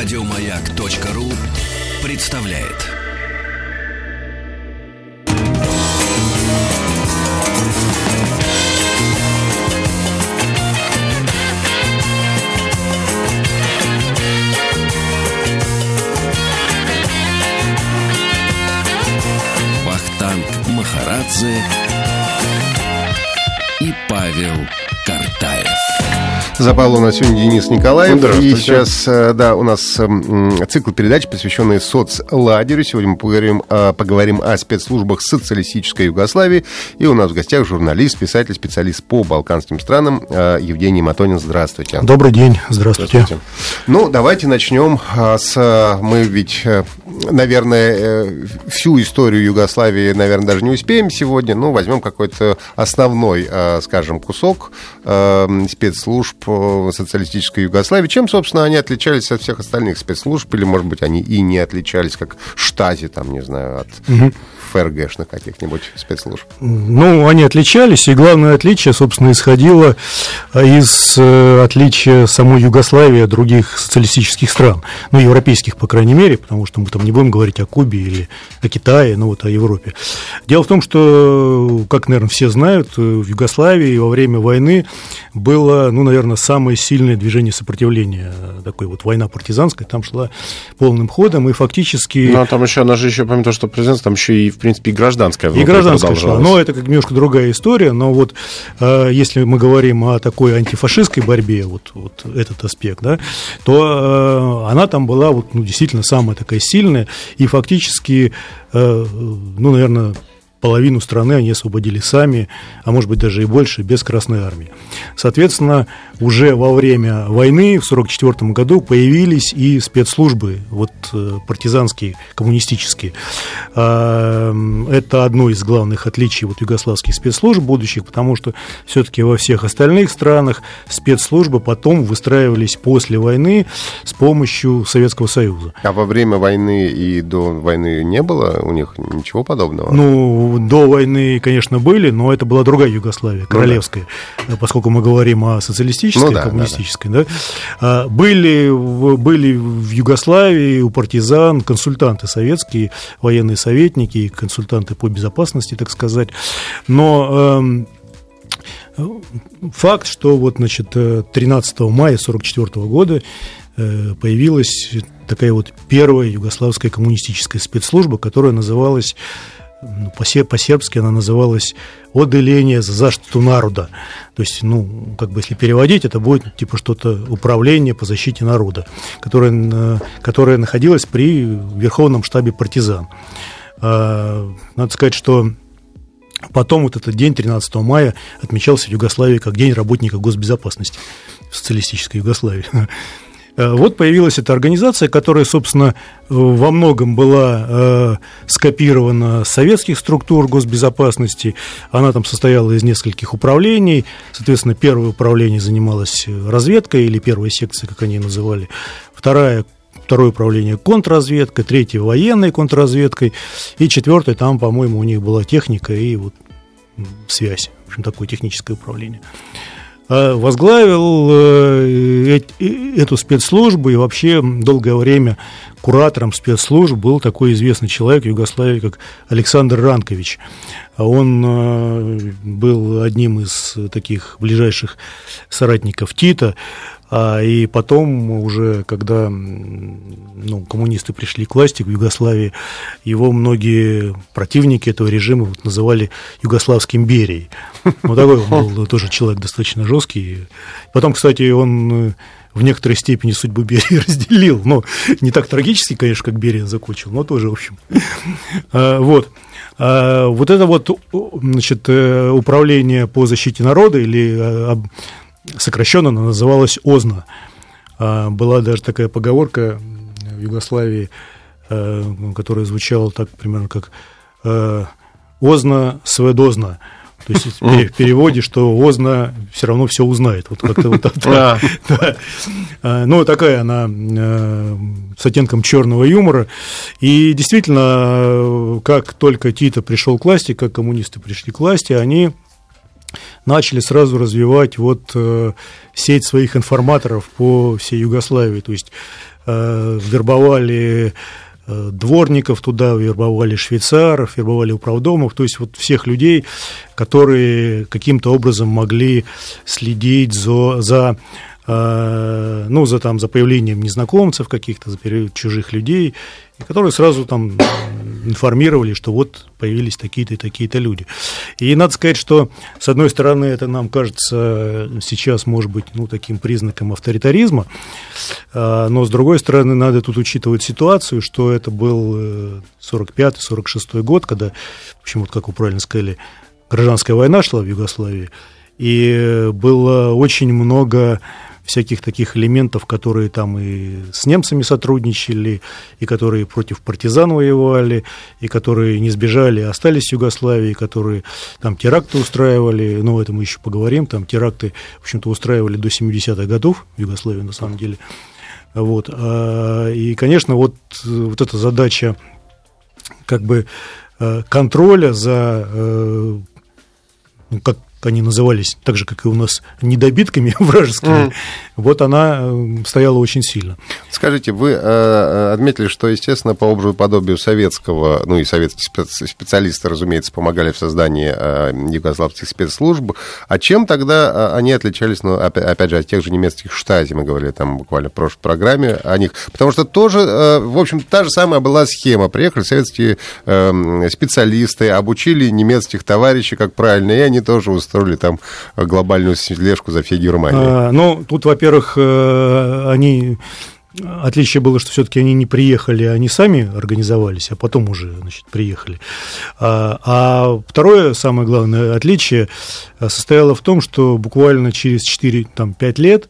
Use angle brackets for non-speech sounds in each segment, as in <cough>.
Радиомаяк.ру представляет. Вахтанг Махарадзе За Павлом у нас сегодня Денис Николаев. Здравствуйте. И сейчас, э, да, у нас м, цикл передач, посвященный соцлагерю. Сегодня мы поговорим, э, поговорим о спецслужбах социалистической Югославии. И у нас в гостях журналист, писатель, специалист по балканским странам э, Евгений Матонин. Здравствуйте. Добрый день, здравствуйте. Ну, давайте начнем с... Мы ведь, наверное, всю историю Югославии, наверное, даже не успеем сегодня. Ну, возьмем какой-то основной, скажем, кусок спецслужб социалистической Югославии. Чем, собственно, они отличались от всех остальных спецслужб? Или, может быть, они и не отличались, как штази, там, не знаю, от ФРГшных каких-нибудь спецслужб? Ну, они отличались, и главное отличие, собственно, исходило а, из э, отличия самой Югославии от других социалистических стран, ну, европейских, по крайней мере, потому что мы там не будем говорить о Кубе или о Китае, ну, вот о Европе. Дело в том, что, как, наверное, все знают, э, в Югославии во время войны было, ну, наверное, самое сильное движение сопротивления, э, такой вот война партизанская, там шла полным ходом, и фактически... Ну, а там еще, она же еще, помимо того, что президент, там еще и, в принципе, и гражданская И внутри гражданская шла. Но это как немножко другая история. Но вот э, если мы говорим о такой антифашистской борьбе, вот, вот этот аспект, да, то э, она там была вот, ну, действительно самая такая сильная. И фактически, э, ну, наверное, половину страны они освободили сами, а может быть даже и больше, без Красной Армии. Соответственно, уже во время войны в 1944 году появились и спецслужбы, вот э, партизанские, коммунистические. А, Это одно из главных отличий вот югославских спецслужб будущих, потому что все-таки во всех остальных странах спецслужбы потом выстраивались после войны с помощью Советского Союза. А во время войны и до войны не было у них ничего подобного? Ну, до войны, конечно, были, но это была другая Югославия, королевская, поскольку мы говорим о социалистической, Ну да, коммунистической. Да, А, Были, в- были в Югославии у партизан консультанты советские, военные советники, консультанты по безопасности, так сказать. Но эм, факт, что вот, значит, э, 13 мая 1944 года э, появилась такая вот первая югославская коммунистическая спецслужба, которая называлась, ну, по-сербски она называлась «Отделение за защиту народа». То есть, ну, как бы если переводить, это будет типа что-то управление по защите народа, которое, которое находилось при Верховном штабе партизан. А, Надо сказать, что Потом вот этот день, 13 мая, отмечался в Югославии как День работника госбезопасности в социалистической Югославии. Э, Вот появилась эта организация, которая, собственно, во многом была э, скопирована с советских структур госбезопасности. Она там состояла из нескольких управлений. Соответственно, первое управление занималось э, разведкой, или первая секция, как они ее называли. Вторая второе управление контрразведкой, третье военной контрразведкой, и четвертое там, по-моему, у них была техника и вот связь, в общем, такое техническое управление. А Возглавил э, э, эту спецслужбу и вообще долгое время куратором спецслужб был такой известный человек в Югославии, как Александр Ранкович. Он э, был одним из таких ближайших соратников Тита, и потом уже, когда ну, коммунисты пришли к власти в Югославии, его многие противники этого режима вот называли югославским Берией. Вот такой он был тоже человек достаточно жесткий. Потом, кстати, он э, в некоторой степени судьбу Берии <laughs> разделил. Но не так трагически, конечно, как Берия закончил, но тоже, в общем. А, Вот. А, Вот это вот, значит, э, управление по защите народа или сокращенно оно называлось ОЗНА. А, Была даже такая поговорка в Югославии, э, которая звучала так примерно как э, «Озна сведозна». То есть в пере- в переводе, что Озна все равно все узнает. Вот как-то вот так. А. <laughs> <laughs> Да. А, Ну, такая она с оттенком черного юмора. И действительно, как только Тита пришел к власти, как коммунисты пришли к власти, они начали сразу развивать вот э, сеть своих информаторов по всей Югославии. То есть вербовали дворников туда, вербовали швейцаров, вербовали управдомов, то есть вот всех людей, которые каким-то образом могли следить за, за ну, за, там, за появлением незнакомцев каких-то, за чужих людей, которые сразу там информировали, что вот появились такие-то и такие-то люди. И надо сказать, что, с одной стороны, это нам кажется сейчас, может быть, ну, таким признаком авторитаризма, а, но, с другой стороны, надо тут учитывать ситуацию, что это был 45-46 э, год, когда, общем, вот как вы правильно сказали, гражданская война шла в Югославии, и было очень много всяких таких элементов, которые там и с немцами сотрудничали, и которые против партизан воевали, и которые не сбежали, а остались в Югославии, которые там теракты устраивали, ну, об этом мы еще поговорим, там теракты, в общем-то, устраивали до 70-х годов в Югославии, на самом деле. Вот. А, и, конечно, вот, вот эта задача как бы э, контроля за э, ну, как они назывались так же, как и у нас, недобитками <laughs> вражескими, mm. вот она э, стояла очень сильно. Скажите, вы э, э, отметили, что, естественно, по образу подобию советского, ну и советские специалисты, разумеется, помогали в создании э, югославских спецслужб, а чем тогда они отличались, ну, опять, опять же, от тех же немецких штатов, мы говорили там буквально в прошлой программе о них, потому что тоже, э, в общем, та же самая была схема. Приехали советские э, специалисты, обучили немецких товарищей, как правильно, и они тоже устроили там глобальную слежку за всей Германией? А, ну, тут, во-первых, э, они Отличие было, что все-таки они не приехали, они сами организовались, а потом уже значит, приехали. А, а второе, самое главное отличие состояло в том, что буквально через 4-5 лет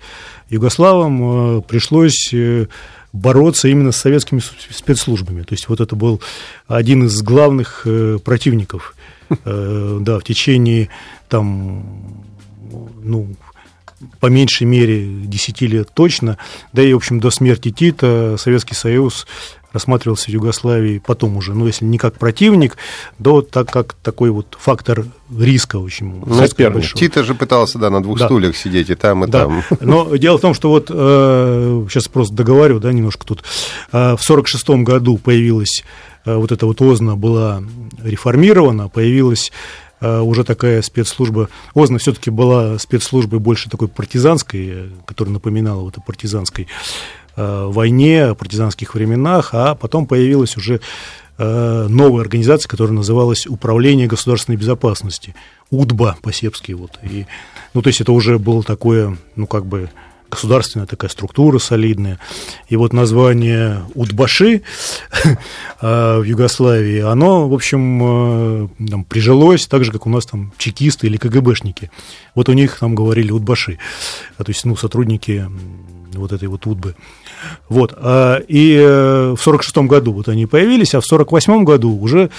югославам э, пришлось э, бороться именно с советскими спецслужбами. То есть вот это был один из главных противников Э, да, в течение там, ну, по меньшей мере 10 лет точно, да и, в общем, до смерти Тита Советский Союз рассматривался в Югославии потом уже, ну, если не как противник, то так как такой вот фактор риска очень ну, большой. Тита же пытался, да, на двух да. стульях сидеть и там, и да. там. Но дело в том, что вот, э, сейчас просто договариваю, да, немножко тут, э, в 46 году появилась Э, вот эта вот ОЗНА была реформирована, появилась э, уже такая спецслужба. ОЗНА все-таки была спецслужбой больше такой партизанской, э, которая напоминала вот о партизанской войне, партизанских временах, а потом появилась уже новая организация, которая называлась Управление государственной безопасности, УДБА по-сепски. Вот. И, ну, то есть это уже было такое, ну, как бы государственная такая структура солидная. И вот название Удбаши <laughs> а, в Югославии, оно, в общем, э, там, прижилось так же, как у нас там чекисты или КГБшники. Вот у них там говорили Удбаши, а, то есть, ну, сотрудники вот этой вот Удбы. Вот. А, и э, в 1946 году вот они появились, а в 1948 году уже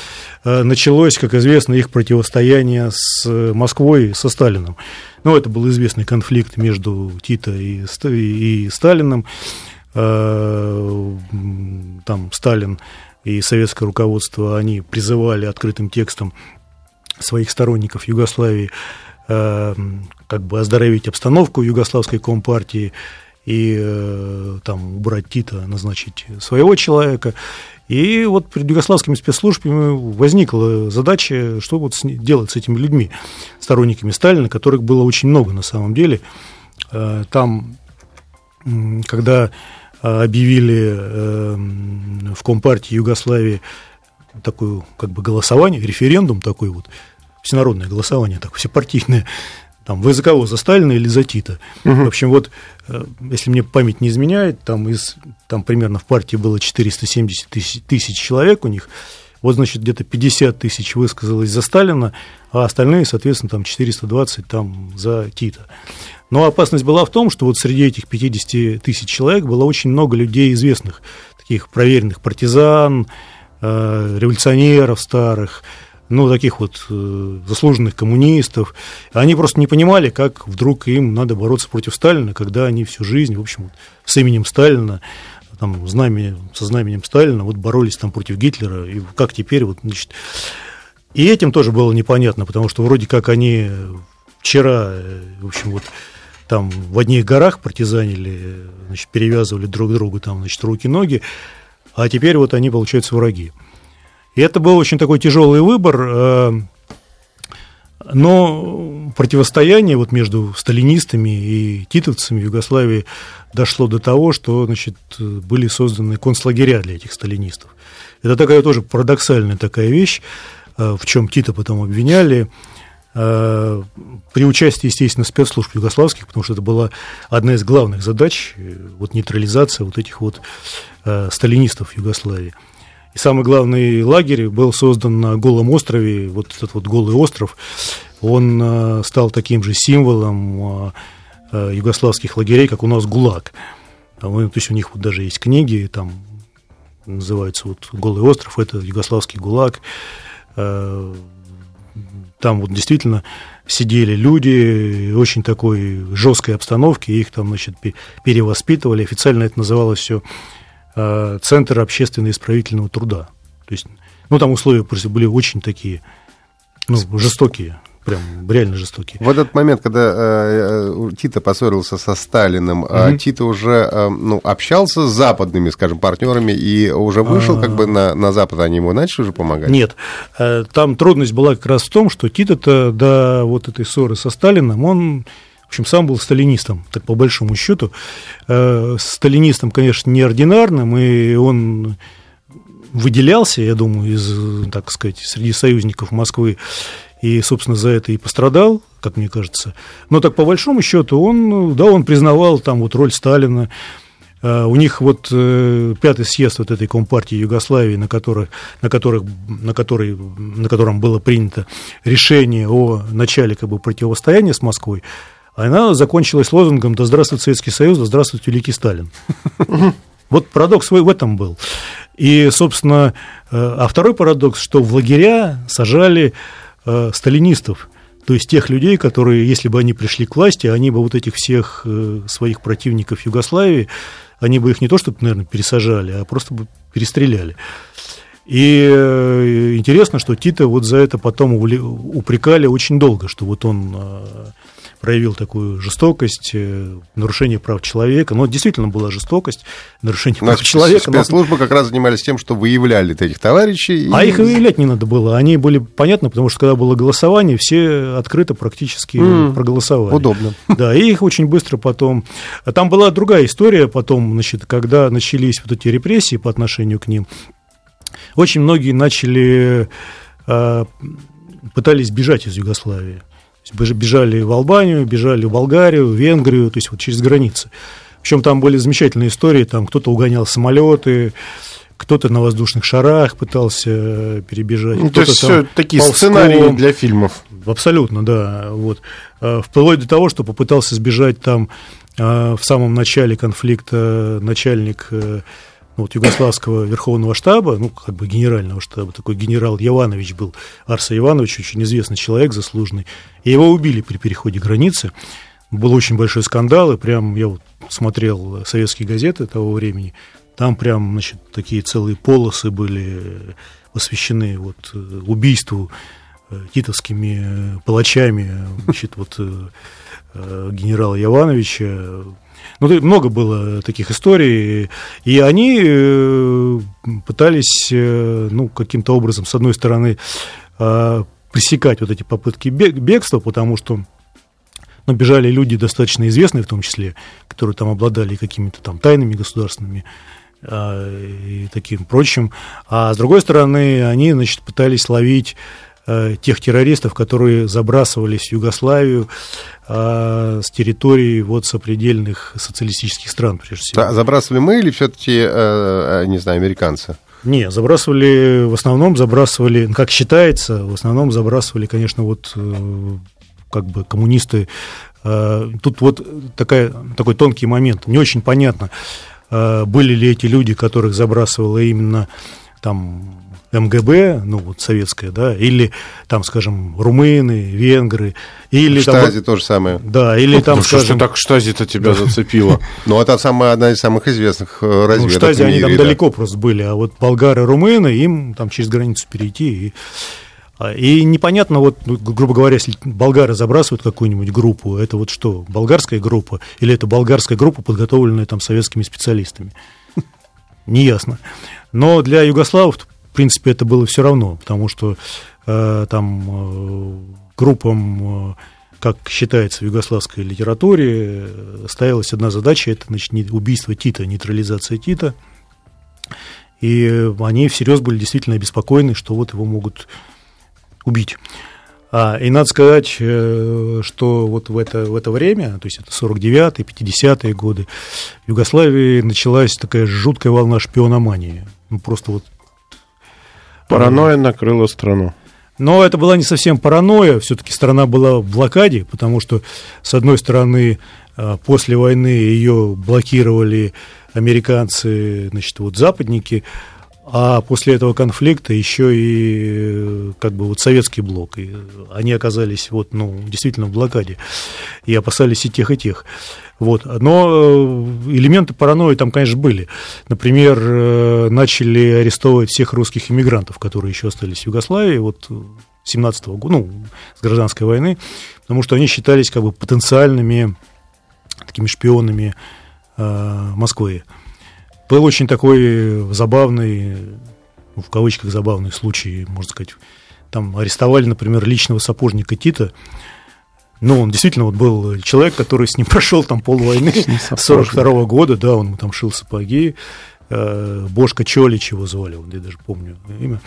э, началось, как известно, их противостояние с Москвой, со Сталином. Ну, это был известный конфликт между Тито и, и Сталином. Э, там Сталин и советское руководство, они призывали открытым текстом своих сторонников Югославии как бы оздоровить обстановку югославской компартии, и э, там убрать Тита, назначить своего человека. И вот перед югославскими спецслужбами возникла задача, что вот делать с этими людьми, сторонниками Сталина, которых было очень много на самом деле. Э, там, когда объявили э, в Компартии Югославии такое как бы голосование, референдум такой вот, всенародное голосование, так, всепартийное, там, вы за кого, за Сталина или за Тита? Угу. В общем, вот, э, если мне память не изменяет, там, из, там примерно в партии было 470 тысяч, тысяч человек у них, вот, значит, где-то 50 тысяч высказалось за Сталина, а остальные, соответственно, там 420 там за Тита. Но опасность была в том, что вот среди этих 50 тысяч человек было очень много людей известных, таких проверенных партизан, э, революционеров старых, ну, таких вот э, заслуженных коммунистов. Они просто не понимали, как вдруг им надо бороться против Сталина, когда они всю жизнь, в общем, с именем Сталина, там, знамя, со знаменем Сталина вот боролись там против Гитлера, и как теперь, вот, значит... И этим тоже было непонятно, потому что вроде как они вчера, э, в общем, вот, там в одних горах партизанили, значит, перевязывали друг другу там, значит, руки-ноги, а теперь вот они, получаются, враги. И это был очень такой тяжелый выбор, э, но противостояние вот между сталинистами и титовцами в Югославии дошло до того, что значит, были созданы концлагеря для этих сталинистов. Это такая тоже парадоксальная такая вещь, э, в чем Тита потом обвиняли, э, при участии, естественно, спецслужб югославских, потому что это была одна из главных задач, вот нейтрализация вот этих вот сталинистов в Югославии. И самый главный лагерь был создан на Голом острове, вот этот вот Голый остров, он э, стал таким же символом э, э, югославских лагерей, как у нас ГУЛАГ. То есть у них вот даже есть книги, там называется вот «Голый остров», это югославский ГУЛАГ. Там вот действительно сидели люди очень такой жесткой обстановки, их там, значит, перевоспитывали. Официально это называлось все Э, Центр общественно-исправительного труда. То есть, ну, там условия просто были очень такие, ну, жестокие прям реально жестокие. В этот момент, когда э, Тита поссорился со Сталиным, mm-hmm. Тита уже э, ну, общался с западными, скажем, партнерами и уже вышел А-а-а. как бы на, на Запад, они ему начали уже помогать? Нет, э, там трудность была как раз в том, что Тита-то до вот этой ссоры со Сталиным, он в общем, сам был сталинистом, так по большому счету. Э, сталинистом, конечно, неординарным, и он выделялся, я думаю, из, так сказать, среди союзников Москвы, и, собственно, за это и пострадал, как мне кажется. Но так по большому счету он, да, он признавал там вот роль Сталина, э, у них вот э, пятый съезд вот этой компартии Югославии, на, которых, на, которых, на, который, на котором было принято решение о начале как бы, противостояния с Москвой, она закончилась лозунгом «Да здравствует Советский Союз, да здравствует Великий Сталин». <laughs> Вот парадокс в этом был. И, собственно, э, а второй парадокс, что в лагеря сажали э, сталинистов, то есть тех людей, которые, если бы они пришли к власти, они бы вот этих всех э, своих противников Югославии, они бы их не то чтобы, наверное, пересажали, а просто бы перестреляли. И интересно, что Тита вот за это потом упрекали очень долго, что вот он проявил такую жестокость, э, нарушение прав человека. Но действительно была жестокость, нарушение прав человека. Спецслужбы но... как раз занимались тем, что выявляли этих товарищей. А их выявлять не надо было. Они были понятны, потому что когда было голосование, все открыто практически mm, проголосовали. Удобно. Да, и их очень быстро потом... Там была другая история потом, значит, когда начались вот эти репрессии по отношению к ним, очень многие начали а, пытались бежать из Югославии бежали в Албанию, бежали в Болгарию, в Венгрию, то есть вот через границы. Причем там были замечательные истории, там кто-то угонял самолеты, кто-то на воздушных шарах пытался перебежать. Ну, то есть все такие ползком. сценарии для фильмов. Абсолютно, да. Вот. А, вплоть до того, что попытался сбежать там а, в самом начале конфликта начальник э, ну, вот, Югославского Верховного штаба, ну, как бы генерального штаба, такой генерал Яванович был, Арса Иванович, очень известный человек, заслуженный, и его убили при переходе границы. Был очень большой скандал, и прям я вот смотрел советские газеты того времени, там прям, значит, такие целые полосы были посвящены вот убийству э, титовскими палачами, значит, вот э, генерала Явановича, ну, много было таких историй, и они э, пытались, э, ну, каким-то образом, с одной стороны, э, пресекать вот эти попытки бегства, потому что ну, бежали люди достаточно известные в том числе, которые там обладали какими-то там тайнами государственными и таким прочим. А с другой стороны, они, значит, пытались ловить Э, тех террористов, которые забрасывались в Югославию а, с территории вот сопредельных социалистических стран, прежде всего. А забрасывали мы или все-таки, э, э, не знаю, американцы? Не, забрасывали, в основном забрасывали, как считается, в основном забрасывали, конечно, вот как бы коммунисты. Тут вот такая, такой тонкий момент, не очень понятно, были ли эти люди, которых забрасывало именно там МГБ, ну вот советская, да, или там, скажем, румыны, венгры, или Штази там, то же самое. Да, или ну, там, ну, скажем... Что так Штази-то тебя зацепило? <laughs> Ну, это самая, одна из самых известных э, разведок Ну, Штази, они там далеко просто были, а вот болгары, румыны, им там через границу перейти. А, и непонятно, вот, ну, грубо говоря, если болгары забрасывают какую-нибудь группу, это вот что, болгарская группа или это болгарская группа, подготовленная там советскими специалистами? <laughs> Неясно. Но для югославов, принципе, это было все равно, потому что э, там э, группам, э, как считается в югославской литературе, э, ставилась одна задача, это значит, убийство Тита, нейтрализация Тита. И они всерьез были действительно обеспокоены, что вот его могут убить. А, и надо сказать, э, что вот в это, в это время, то есть это 49-е, 50-е годы, в Югославии началась такая жуткая волна шпиономании. Ну, просто вот... Паранойя накрыла страну. Но это была не совсем паранойя, все-таки страна была в блокаде, потому что, с одной стороны, э, после войны ее блокировали американцы, значит, вот западники, а после этого конфликта еще и как бы вот советский блок. И они оказались вот, ну, действительно в блокаде и опасались и тех, и тех. Вот. Но э, элементы паранойи там, конечно, были. Например, э, начали арестовывать всех русских иммигрантов, которые еще остались в Югославии, вот 17 -го года, ну, с гражданской войны, потому что они считались как бы потенциальными такими шпионами э, Москвы. Был очень такой забавный, в кавычках забавный случай, можно сказать. Там арестовали, например, личного сапожника Тита. Ну, он действительно вот был человек, который с ним <laughs> прошел там полвойны, 42 -го года, да, он там шил сапоги. Э, Бошка Чолич его звали, вот я даже помню имя.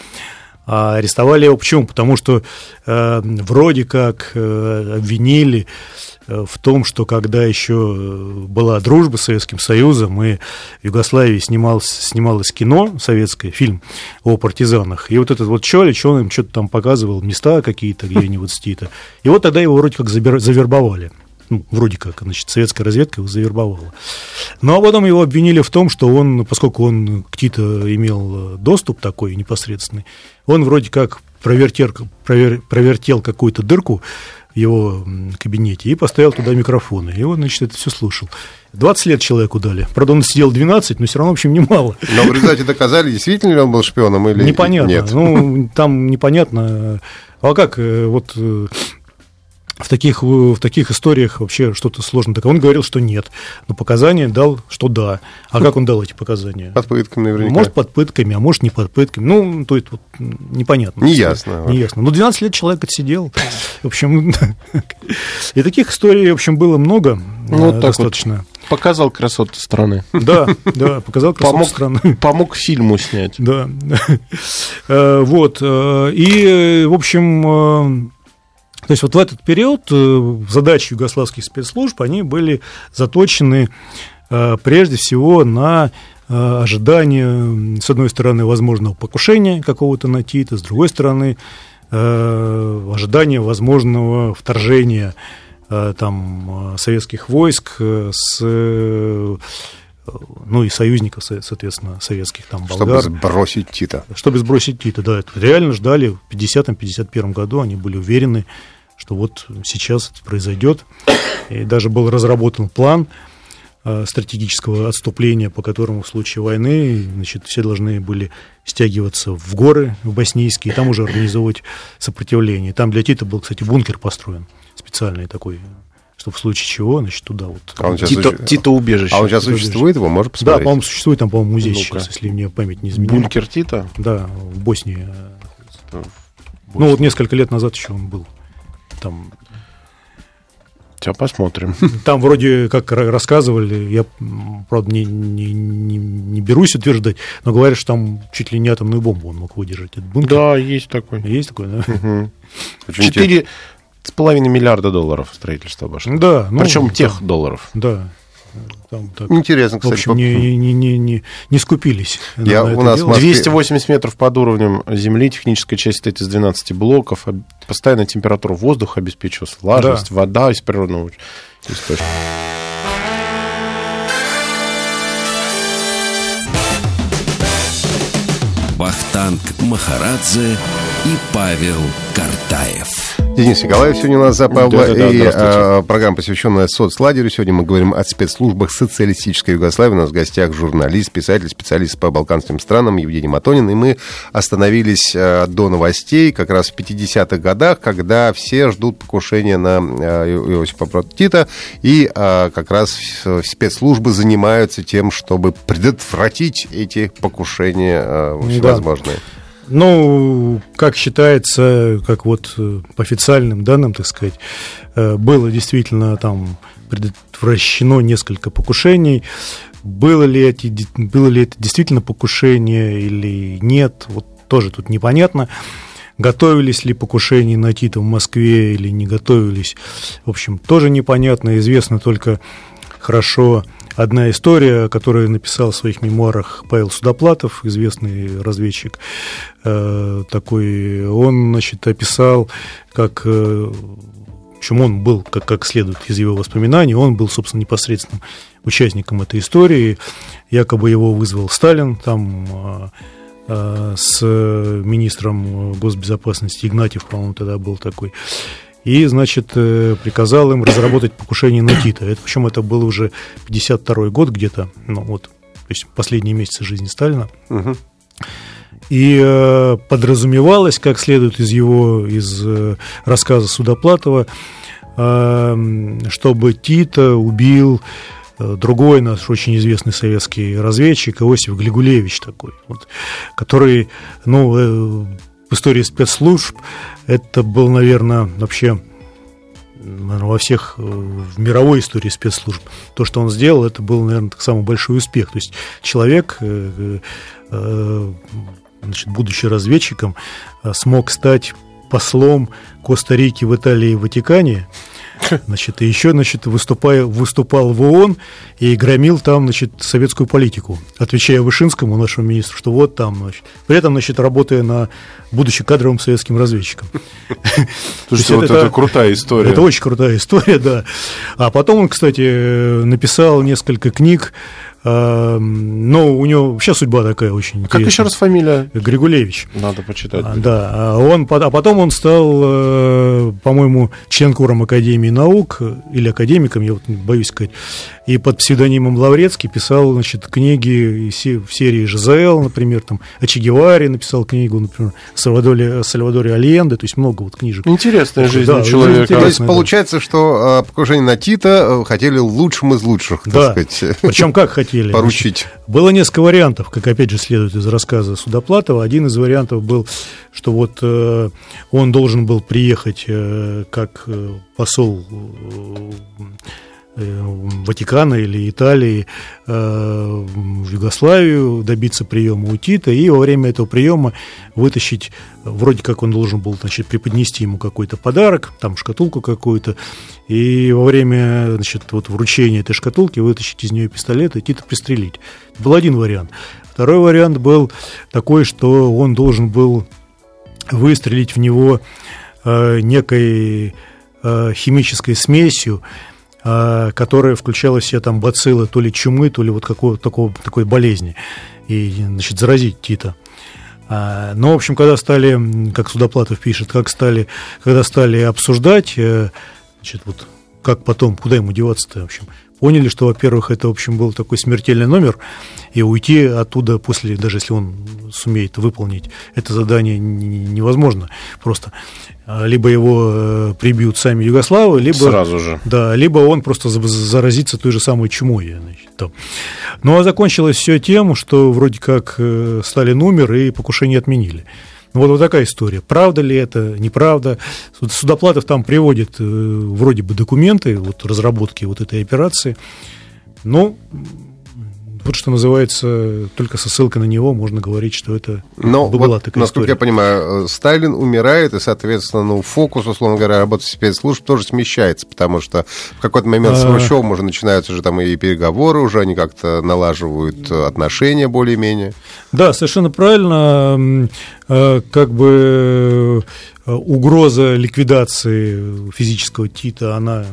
А арестовали его почему? Потому что э, вроде как э, обвинили Э, в том, что когда еще э, была дружба с Советским Союзом, и в Югославии снималось, снималось кино советское, фильм о партизанах, и вот этот вот Чолич, он им что-то там показывал, места какие-то, где они вот стита. И вот тогда его вроде как завербовали. Ну, вроде как, значит, советская разведка его завербовала. Ну, а потом его обвинили в том, что он, поскольку он к Тито имел доступ такой непосредственный, он вроде как провертел, провер, провертел какую-то дырку его кабинете и поставил туда микрофоны. И он, значит, это все слушал. 20 лет человеку дали. Правда, он сидел 12, но все равно, в общем, немало. Но в результате доказали, действительно ли он был шпионом или непонятно. нет? Ну, там непонятно. А как, э, вот э, в таких, в таких историях вообще что-то сложно. Так он говорил, что нет. Но показания дал, что да. А как он дал эти показания? Под пытками наверняка. Может, под пытками, а может, не под пытками. Ну, то есть, вот, непонятно. Неясно. Неясно. Ну, 12 лет человек отсидел. В общем, <laughs> и таких историй, в общем, было много. Ну, вот достаточно. Вот показал красоту страны. Да, да, показал красоту помог, страны. Помог фильму снять. Да. <laughs> Э, вот. Э, и, в общем, э, то есть вот в этот период э, задачи югославских спецслужб, они были заточены э, прежде всего на э, ожидание, с одной стороны, возможного покушения какого-то на Тита, с другой стороны, ожидание возможного вторжения там, советских войск с ну и союзников, соответственно, советских там болгар. Чтобы сбросить Тита. Чтобы сбросить Тита, да. Это реально ждали в 50-51 году, они были уверены, что вот сейчас это произойдет. И даже был разработан план э, стратегического отступления, по которому в случае войны значит, все должны были стягиваться в горы, в Боснийские, и там уже организовывать сопротивление. Там для Тита был, кстати, бункер построен специальный такой, чтобы в случае чего, значит, туда вот. А он Тито, суще... Тито убежище. А он сейчас существует, его можно посмотреть? Да, по-моему, существует, там, по-моему, музей ну сейчас, если мне память не изменяет. Бункер Тита? Да, в Боснии. В ну, вот несколько лет назад еще он был там Сейчас посмотрим. <laughs> Там вроде как рассказывали, я, правда, не, не, не, не берусь утверждать, но говорят, что там чуть ли не атомную бомбу он мог выдержать. Этот бункер. Да, есть такой. Есть такой, да. <laughs> Четыре с половиной миллиарда долларов строительство обошло. Да. Ну, Причем тех долларов. Да. Там, так, Интересно, кстати. В общем, не, не, не, не, не скупились. Я, у нас Москве... 280 метров под уровнем земли, техническая часть состоит из 12 блоков, постоянная температура воздуха обеспечивалась, влажность, да. вода из природного источника. Вахтанг Махарадзе и Павел Картаев. Денис Николаев сегодня у нас за Павла. Да, да, и а, программа, посвященная соцлагерю. Сегодня мы говорим о спецслужбах социалистической Югославии. У нас в гостях журналист, писатель, специалист по балканским странам Евгений Матонин. И мы остановились а, до новостей как раз в 50-х годах, когда все ждут покушения на а, Иосифа Тита. И а, как раз спецслужбы занимаются тем, чтобы предотвратить эти покушения а, всевозможные. Да. Ну, как считается, как вот э, по официальным данным, так сказать, э, было действительно там предотвращено несколько покушений. Было ли, эти, было ли это действительно покушение или нет, вот тоже тут непонятно. Готовились ли покушения на Тита в Москве или не готовились, в общем, тоже непонятно. Известно только хорошо одна история, которую написал в своих мемуарах Павел Судоплатов, известный разведчик э, такой. Он, значит, описал, как э, чем он был, как, как следует из его воспоминаний, он был, собственно, непосредственным участником этой истории. Якобы его вызвал Сталин там э, э, с министром госбезопасности Игнатьев, по-моему, тогда был такой и, значит, э, приказал им разработать покушение на Тита. Это, причем это был уже 52 год где-то, ну вот, то есть последние месяцы жизни Сталина. Угу. И э, подразумевалось, как следует из его, из э, рассказа Судоплатова, э, чтобы Тита убил э, другой наш очень известный советский разведчик Иосиф Глигулевич такой, вот, который, ну, э, истории спецслужб это был, наверное, вообще во всех э, в мировой истории спецслужб. То, что он сделал, это был, наверное, самый большой успех. То есть человек, э, э, значит, будучи разведчиком, смог стать послом Коста-Рики в Италии и Ватикане, Значит, и еще, значит, выступая, выступал в ООН и громил там, значит, советскую политику, отвечая Вышинскому, нашему министру, что вот там, значит, при этом, значит, работая на, будучи кадровым советским разведчиком. Слушайте, вот это, крутая история. Это очень крутая история, да. А потом он, кстати, написал несколько книг, но у него вообще судьба такая очень интересная. Как еще раз фамилия? Григулевич. Надо почитать. А, да, а он, а потом он стал, э, по-моему, членкором Академии наук или академиком, я вот боюсь сказать, и под псевдонимом Лаврецкий писал, значит, книги в серии ЖЗЛ, например, там, о Че Геваре написал книгу, например, Сальвадоре, Сальвадоре Альенде, то есть много вот книжек. Интересная жизнь да, человека. То есть, получается, что а, покушение на Тита э, хотели лучшим из лучших, да. так сказать. Причем как хотели? Поручить. Было несколько вариантов, как опять же следует из рассказа Судоплатова. Один из вариантов был, что вот э, он должен был приехать э, как э, посол Э, Ватикана или Италии э, в Югославию, добиться приема у Тита, и во время этого приема вытащить, вроде как он должен был значит, преподнести ему какой-то подарок, там шкатулку какую-то, и во время значит, вот, вручения этой шкатулки вытащить из нее пистолет и Тита пристрелить. Был один вариант. Второй вариант был такой, что он должен был выстрелить в него э, некой э, химической смесью, которая включала в себя там бациллы то ли чумы, то ли вот какого такого, такой болезни, и, значит, заразить Тита. А, но, в общем, когда стали, как Судоплатов пишет, как стали, когда стали обсуждать, э, значит, вот как потом, куда ему деваться-то, в общем, поняли, что, во-первых, это, в общем, был такой смертельный номер, и уйти оттуда после, даже если он сумеет выполнить это задание, невозможно просто. А, либо его э, прибьют сами югославы, либо... Сразу же. Да, либо он просто заразится той же самой чумой. Значит, там. Ну, а закончилось все тем, что вроде как э, Сталин умер и покушение отменили. Вот, вот такая история. Правда ли это, неправда? Судоплатов там приводит э, вроде бы документы вот, разработки вот этой операции. Но вот что называется, только со ссылкой на него можно говорить, что это Но была вот, такая насколько история. я понимаю, э, Сталин умирает, и, соответственно, ну, фокус, условно говоря, работы спецслужб тоже смещается, потому что в какой-то момент с а. Хрущевым уже начинаются же там и переговоры, уже они как-то налаживают отношения более-менее. Да, совершенно правильно. Э, как бы э, угроза ликвидации физического Тита, она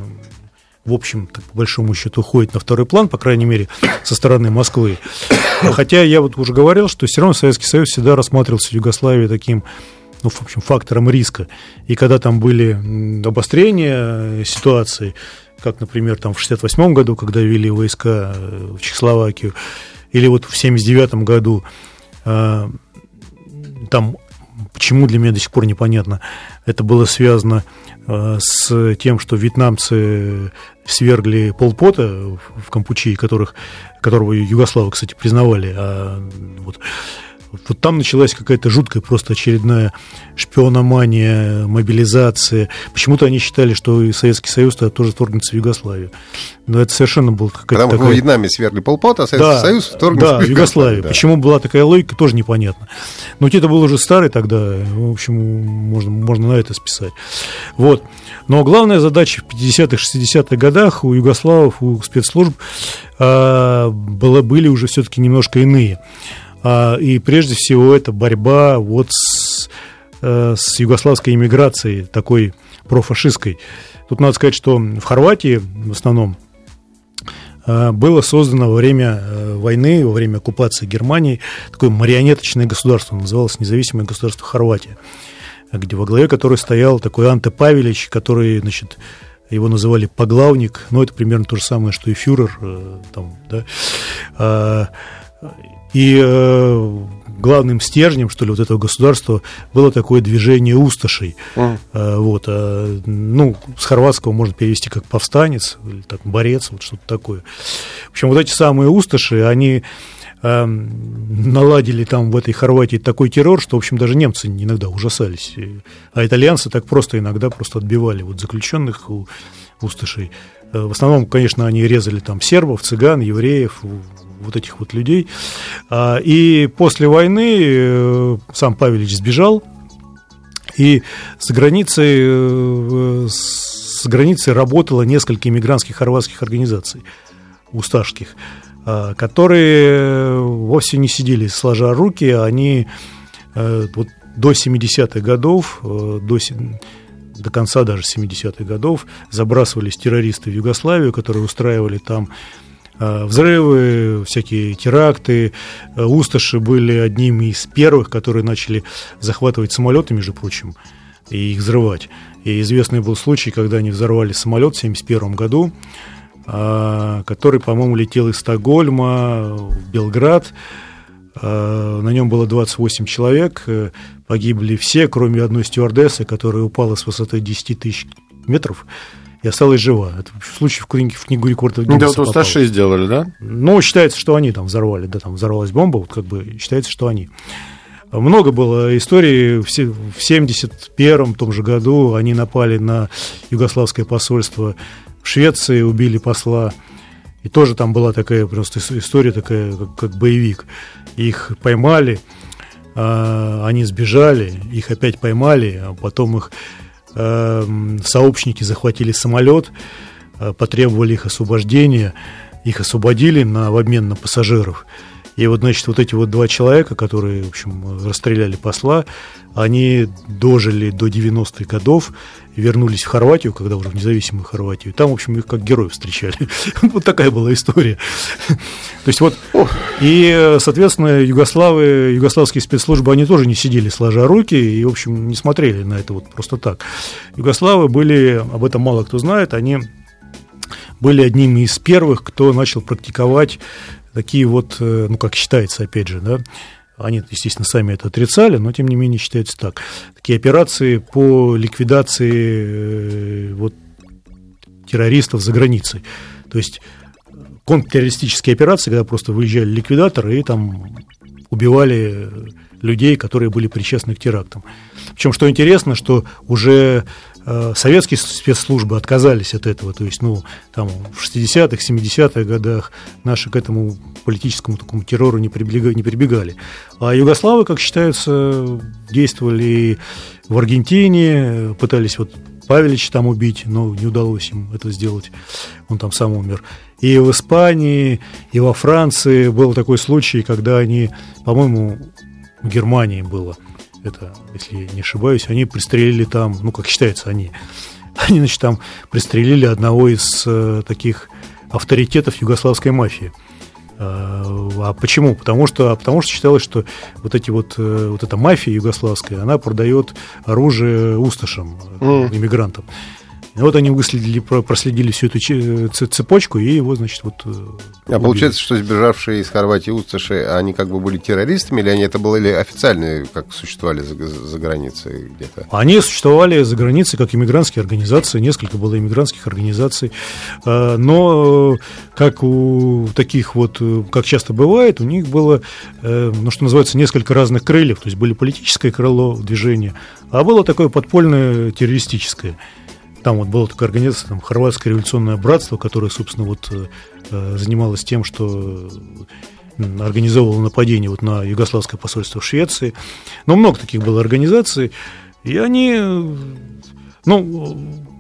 в общем, так, по большому счету, уходит на второй план, по крайней мере, со стороны Москвы. <coughs> Хотя я вот уже говорил, что все равно Советский Союз всегда рассматривался в таким ну, в общем, фактором риска. И когда там были обострения ситуации, как, например, там в 68 году, когда ввели войска в Чехословакию, или вот в 79 году, там почему для меня до сих пор непонятно, это было связано с тем, что вьетнамцы свергли полпота в Кампучии, которых, которого югославы, кстати, признавали. А вот вот там началась какая-то жуткая просто очередная шпиономания, мобилизация. Почему-то они считали, что и Советский Союз -то тоже вторгнется в Югославию. Но это совершенно был какая-то Потому такая... в Вьетнаме свергли полпота, а Советский да, Союз вторгнется да, в Югославию. Да. Почему была такая логика, тоже непонятно. Но это был уже старый тогда, в общем, можно, можно на это списать. Вот. Но главная задача в 50-х, 60-х годах у югославов, у спецслужб а, было, были уже все-таки немножко иные. А, и прежде всего это борьба вот с, э, с югославской иммиграцией, такой профашистской. Тут надо сказать, что в Хорватии в основном э, было создано во время э, войны, во время оккупации Германии такое марионеточное государство, называлось независимое государство Хорватия, где во главе которой стоял такой Анте Павелич, который, значит, его называли поглавник, но это примерно то же самое, что и фюрер, там, да, а, и э, главным стержнем, что ли, вот этого государства было такое движение усташей. Mm. Э, вот, э, ну, с хорватского можно перевести как повстанец, или так, борец, вот что-то такое. В общем, вот эти самые усташи, они э, наладили там в этой Хорватии такой террор, что, в общем, даже немцы иногда ужасались. А итальянцы так просто иногда просто отбивали вот заключенных у усташей. Э, в основном, конечно, они резали там сербов, цыган, евреев, вот этих вот людей. А, и после войны э, сам Павелич сбежал, и с границей, э, с границей работало несколько иммигрантских хорватских организаций, усташских, а, которые вовсе не сидели сложа руки, они э, вот до 70-х годов, до, до конца даже 70-х годов забрасывались террористы в Югославию, которые устраивали там взрывы, всякие теракты. Э, усташи были одними из первых, которые начали захватывать самолеты, между прочим, и их взрывать. И известный был случай, когда они взорвали самолет в 1971 году, э, который, по-моему, летел из Стокгольма в Белград. На нем было 28 человек, погибли все, кроме одной стюардессы, которая упала с высоты 10 тысяч метров и осталась жива. Это случай в книге, в книгу рекордов Гиннесса Да, вот Усташи сделали, да? Ну, считается, что они там взорвали, да, там взорвалась бомба, вот как бы считается, что они. Много было историй. В 1971 том же году они напали на югославское посольство в Швеции, убили посла. И тоже там была такая просто история, такая, как, как боевик. Их поймали, а, они сбежали, их опять поймали, а потом их сообщники захватили самолет, э, потребовали их освобождения, их освободили на, в обмен на пассажиров. И вот, значит, вот эти вот два человека, которые, в общем, расстреляли посла, они дожили до 90-х годов, вернулись в Хорватию, когда уже в независимую Хорватию. Там, в общем, их как героев встречали. <laughs> вот такая была история. <laughs> То есть вот, и, соответственно, югославы, югославские спецслужбы, они тоже не сидели сложа руки и, в общем, не смотрели на это вот просто так. Югославы были, об этом мало кто знает, они были одними из первых, кто начал практиковать такие вот, э, ну, как считается, опять же, да, они, естественно, сами это отрицали, но тем не менее считается так. Такие операции по ликвидации э, вот, террористов за границей. То есть контртеррористические операции, когда просто выезжали ликвидаторы и там убивали людей, которые были причастны к терактам. Причем, что интересно, что уже советские спецслужбы отказались от этого, то есть, ну, там, в 60-х, 70-х годах наши к этому политическому такому террору не прибегали, не прибегали. А югославы, как считается, действовали в Аргентине, пытались вот Павелич там убить, но не удалось им это сделать, он там сам умер. И в Испании, и во Франции был такой случай, когда они, по-моему, в Германии было – это, если не ошибаюсь, они пристрелили там, ну, как считается, они, <laughs> они, значит, там пристрелили одного из э, таких авторитетов югославской мафии. А почему? Потому что, потому что считалось, что вот эти вот, вот эта мафия югославская, она продает оружие усташам, mm. иммигрантам. Вот они выследили, проследили всю эту цепочку, и его, значит, вот... Э, а убили. получается, что сбежавшие из Хорватии усташи, они как бы были террористами, или они это были официальные, как существовали за, за границей где-то? Они существовали за границей как иммигрантские организации, несколько было иммигрантских организаций, а, но как у таких вот, как часто бывает, у них было, э, ну, что называется, несколько разных крыльев, то есть были политическое крыло движения, а было такое подпольное террористическое. Там вот была такая организация, там, Хорватское революционное братство, которое, собственно, вот э, занималось тем, что организовывало нападение вот на югославское посольство в Швеции. Но много таких было организаций, и они, ну,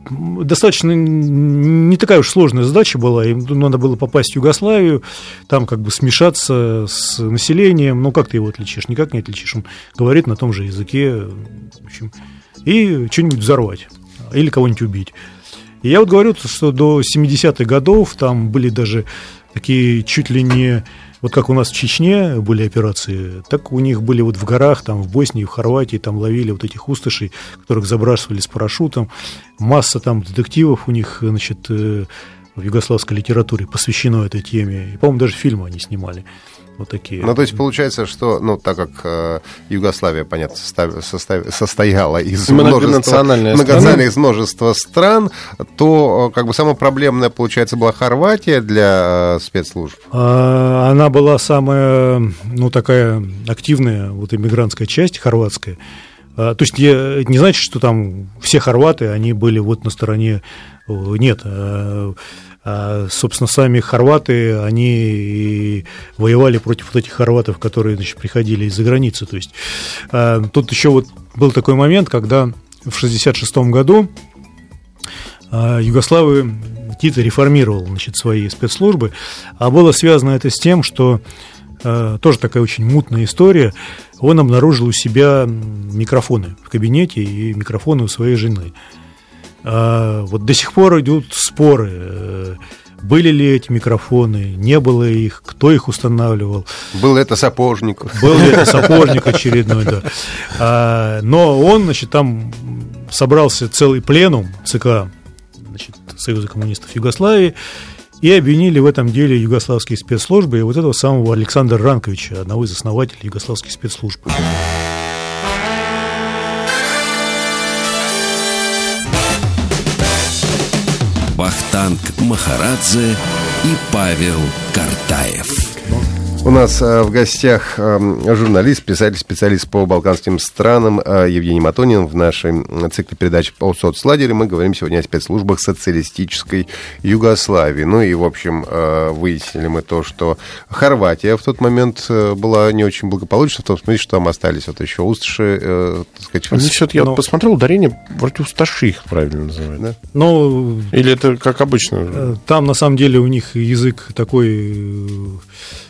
достаточно не такая уж сложная задача была. Им надо было попасть в Югославию, там как бы смешаться с населением. Ну, как ты его отличишь? Никак не отличишь. Он говорит на том же языке. В общем, и что-нибудь взорвать или кого-нибудь убить. И я вот говорю, что до 70-х годов там были даже такие чуть ли не вот как у нас в Чечне были операции, так у них были вот в горах, там в Боснии, в Хорватии, там ловили вот этих устышей, которых забрасывали с парашютом. Масса там детективов у них, значит, э, в югославской литературе посвящено этой теме. И, по-моему, даже фильмы они снимали. Вот такие. Ну, то есть получается, что, ну, так как э, Югославия, понятно, состав, состав, состояла из множества, многонациональных из множества стран, то как бы самая проблемная, получается, была Хорватия для э, спецслужб? А, она была самая, ну, такая активная, вот иммигрантская часть хорватская. А, то есть я, не значит, что там все хорваты, они были вот на стороне... Нет, а, а, собственно, сами хорваты, они воевали против вот этих хорватов, которые значит, приходили из-за границы. То есть тут еще вот был такой момент, когда в 1966 году Югославы Тита реформировал значит, свои спецслужбы, а было связано это с тем, что тоже такая очень мутная история, он обнаружил у себя микрофоны в кабинете и микрофоны у своей жены. А, вот до сих пор идут споры. Э, были ли эти микрофоны, не было их, кто их устанавливал. Был это сапожник. Был ли это <laughs> сапожник очередной, да. А, но он, значит, там собрался целый пленум ЦК значит, Союза коммунистов Югославии, и обвинили в этом деле югославские спецслужбы и вот этого самого Александра Ранковича, одного из основателей югославских спецслужб. Вахтанг Махарадзе и Павел Картаев. У нас э, в гостях эм, журналист, писатель, специалист по балканским странам э, Евгений Матонин. В нашей цикле передач по соцлагере мы говорим сегодня о спецслужбах социалистической Югославии. Ну и, в общем, э, выяснили мы то, что Хорватия в тот момент была не очень благополучна, в том смысле, что там остались вот еще усташи, так сказать. Насчет, я Но... посмотрел, ударение вроде усташи их правильно называют. Да? Ну, Или это как обычно? Там, на самом деле, у них язык такой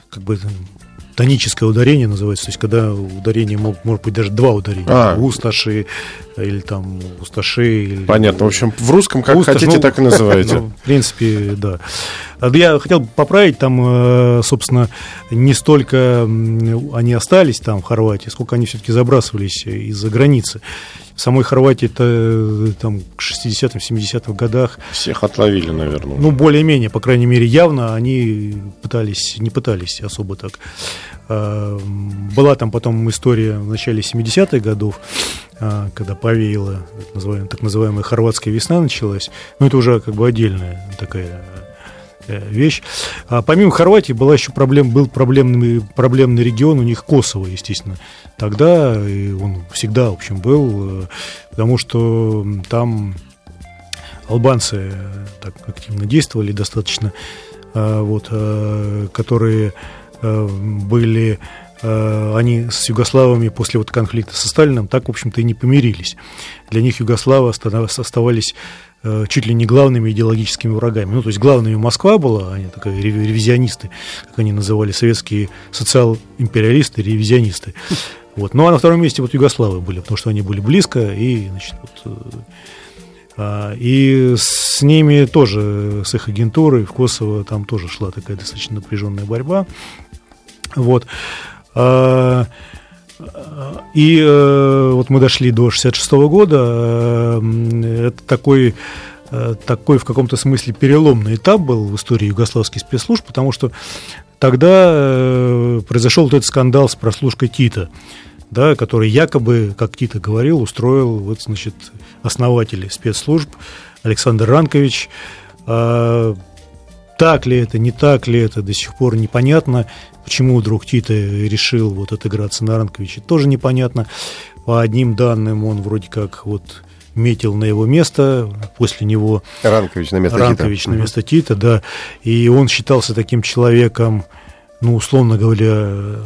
как бы тоническое ударение называется, то есть когда ударение мог, может быть даже два ударения, а. усташи или там усташи. Или... Понятно, в общем, в русском как Усташ, хотите, ну, так и называете. <laughs> Ну, в принципе, да. Я хотел поправить, там, э, собственно, не столько они остались там в Хорватии, сколько они все-таки забрасывались из-за границы в самой Хорватии это э, там к 60-м, 70-м годах. Всех отловили, наверное. Ну, более-менее, по крайней мере, явно они пытались, не пытались особо так. А, была там потом история в начале 70-х годов, а, когда повеяло, так называемая, так называемая хорватская весна началась. Но это уже как бы отдельная такая вещь. А помимо Хорватии была еще проблем, был проблемный, проблемный регион у них Косово, естественно тогда, и он всегда, в общем, был, э, потому что там албанцы так активно действовали достаточно, э, вот, э, которые были они с югославами после вот конфликта со Сталином так, в общем-то, и не помирились. Для них югославы оставались чуть ли не главными идеологическими врагами. Ну, то есть главными Москва была, они такие ревизионисты, как они называли, советские социал-империалисты, ревизионисты. Вот. Ну а на втором месте вот Югославы были, потому что они были близко, и, значит, вот, А, и с ними тоже, с их агентурой в Косово, там тоже шла такая достаточно напряженная борьба. Вот. А, и э, вот мы дошли до 66 года. Э, это такой э, такой в каком-то смысле переломный этап был в истории югославских спецслужб, потому что тогда произошел вот этот скандал с прослушкой Тита, да, который якобы, как Тита говорил, устроил вот, значит, основатель спецслужб Александр Ранкович. Так ли это, не так ли это, до сих пор непонятно. Почему вдруг Тита решил вот отыграться на Ранковиче, тоже непонятно. По одним данным он вроде как вот метил на его место, после него... Ранкович на место Ранкович Тита. на место Тита, да. И он считался таким человеком, ну, условно говоря,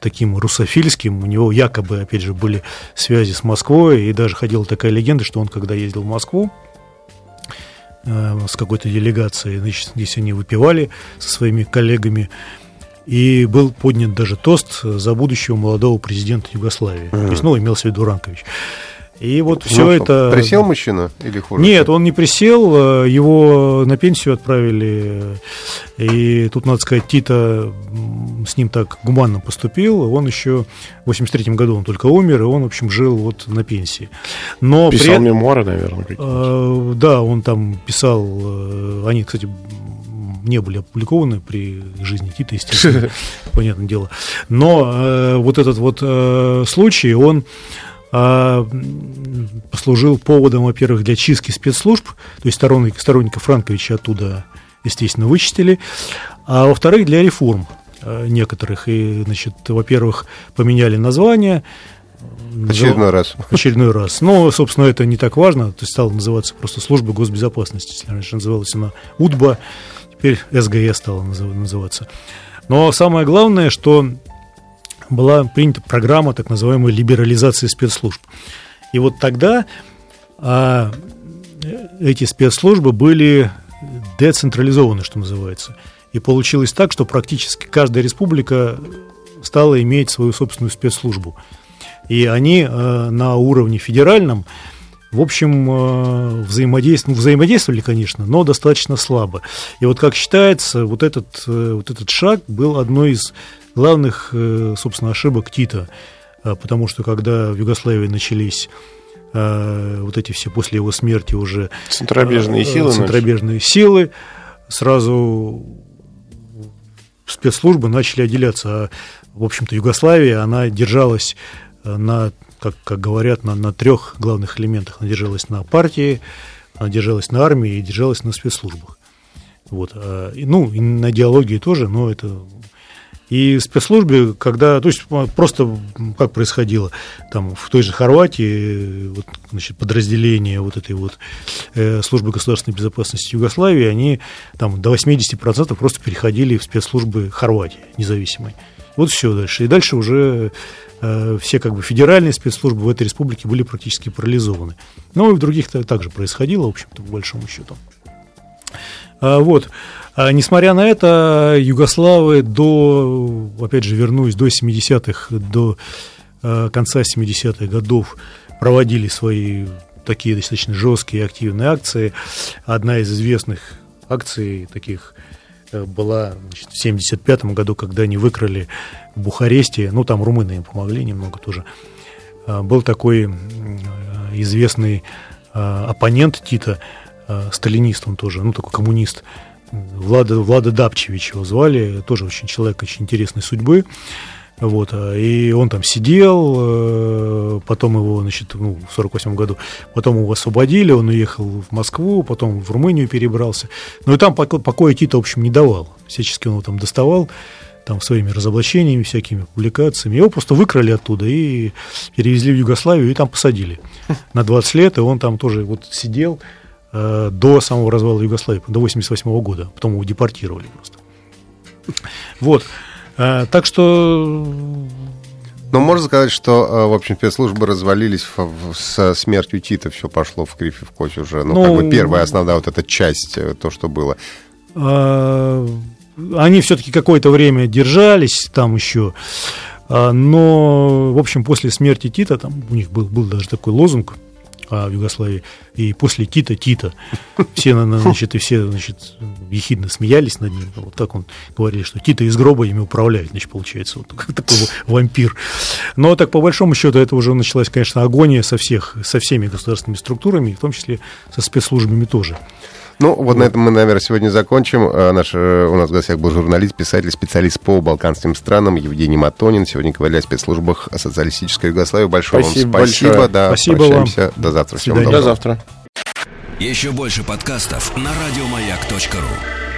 таким русофильским. У него якобы, опять же, были связи с Москвой, и даже ходила такая легенда, что он, когда ездил в Москву, с какой-то делегацией, значит, здесь они выпивали со своими коллегами, и был поднят даже тост за будущего молодого президента Югославии. Mm-hmm. То есть, ну, имелся в виду Ранкович. И вот все ну, это... Присел мужчина или хуже? Нет, он не присел, его на пенсию отправили. И тут, надо сказать, Тита с ним так гуманно поступил. Он еще в 83 году он только умер, и он, в общем, жил вот на пенсии. Но писал при... мемуары, наверное, какие-то. Да, он там писал... Э, они, кстати, не были опубликованы при жизни Тита, естественно, <laughs> понятное дело. Но э, вот этот вот э, случай, он э, послужил поводом, во-первых, для чистки спецслужб, то есть сторонник, сторонников Франковича оттуда, естественно, вычистили, а во-вторых, для реформ э, некоторых. И, значит, во-первых, поменяли название, Очередной раз. Очередной раз. Но, собственно, это не так важно. То есть стала называться просто служба госбезопасности. Если раньше называлась она УДБА, теперь СГС стала называться. Но самое главное, что была принята программа так называемой либерализации спецслужб. И вот тогда а, эти спецслужбы были децентрализованы, что называется. И получилось так, что практически каждая республика стала иметь свою собственную спецслужбу. И они э, на уровне федеральном в общем, э, взаимодействовали, ну, взаимодействовали, конечно, но достаточно слабо. И вот как считается, вот этот, э, вот этот шаг был одной из главных, э, собственно, ошибок Тита, потому что когда в Югославии начались вот эти все после его смерти уже центробежные силы, центробежные силы, сразу спецслужбы начали отделяться. А, в общем-то, Югославия, она держалась на как, как говорят, на, на трех главных элементах. Она держалась на партии, она держалась на армии и держалась на спецслужбах. Вот. А, ну, и на идеологии тоже, но это... И спецслужбе, когда, то есть просто как происходило, там в той же Хорватии вот, значит, подразделения вот этой вот э, службы государственной безопасности Югославии, они там до 80% просто переходили в спецслужбы Хорватии независимой. Вот все дальше. И дальше уже Э, все как бы федеральные спецслужбы в этой республике были практически парализованы. Но и в других также происходило, в общем-то, по большому счету. А, вот. А, несмотря на это, югославы до, опять же, вернусь до 70-х, до а, конца 70-х годов проводили свои такие достаточно жесткие активные акции. Одна из известных акций таких Э, была значит, в 1975 году, когда они выкрали в Бухаресте, ну, там румыны им помогли немного тоже, э, был такой э, известный оппонент Тита, сталинист он тоже, ну, такой коммунист, Влада, Влада Дапчевич его звали, тоже очень человек очень интересной судьбы. Вот, а, и он там сидел, э, потом его, значит, ну, в 48 году, потом его освободили, он уехал в Москву, потом в Румынию перебрался. Ну и там покоя Тита, в общем, не давал. Всячески он его там доставал, там своими разоблачениями, всякими публикациями. Его просто выкрали оттуда и перевезли в Югославию и там посадили <laughs> на 20 лет, и он там тоже вот сидел э, до самого развала Югославии, до 88 года, потом его депортировали просто. Вот. А, так что... Но можно сказать, что, а, в общем, спецслужбы развалились со смертью Тита, все пошло в кривь и в кость уже. Ну, ну, как бы первая основная вот эта часть, э, то, что было. Они все-таки какое-то время держались там еще, но, в общем, после смерти Тита, там у них был, был даже такой лозунг, а в Югославии, и после Тита Тита. Все, значит, и все, значит, ехидно смеялись над ним. Вот так он говорил, что Тита из гроба ими управляет, значит, получается, вот такой вампир. Но так по большому счету это уже началась, конечно, агония со всех, со всеми государственными структурами, в том числе со спецслужбами тоже. Ну, вот, на этом мы, наверное, сегодня закончим. А, наш, э, у нас в гостях был журналист, писатель, специалист по балканским странам Евгений Матонин. Сегодня говорили о спецслужбах социалистической Югославии. Большое спасибо вам спасибо. Большое. Да, спасибо прощаемся. Вам. До завтра. Всего доброго. До завтра. Еще больше подкастов на радиомаяк.ру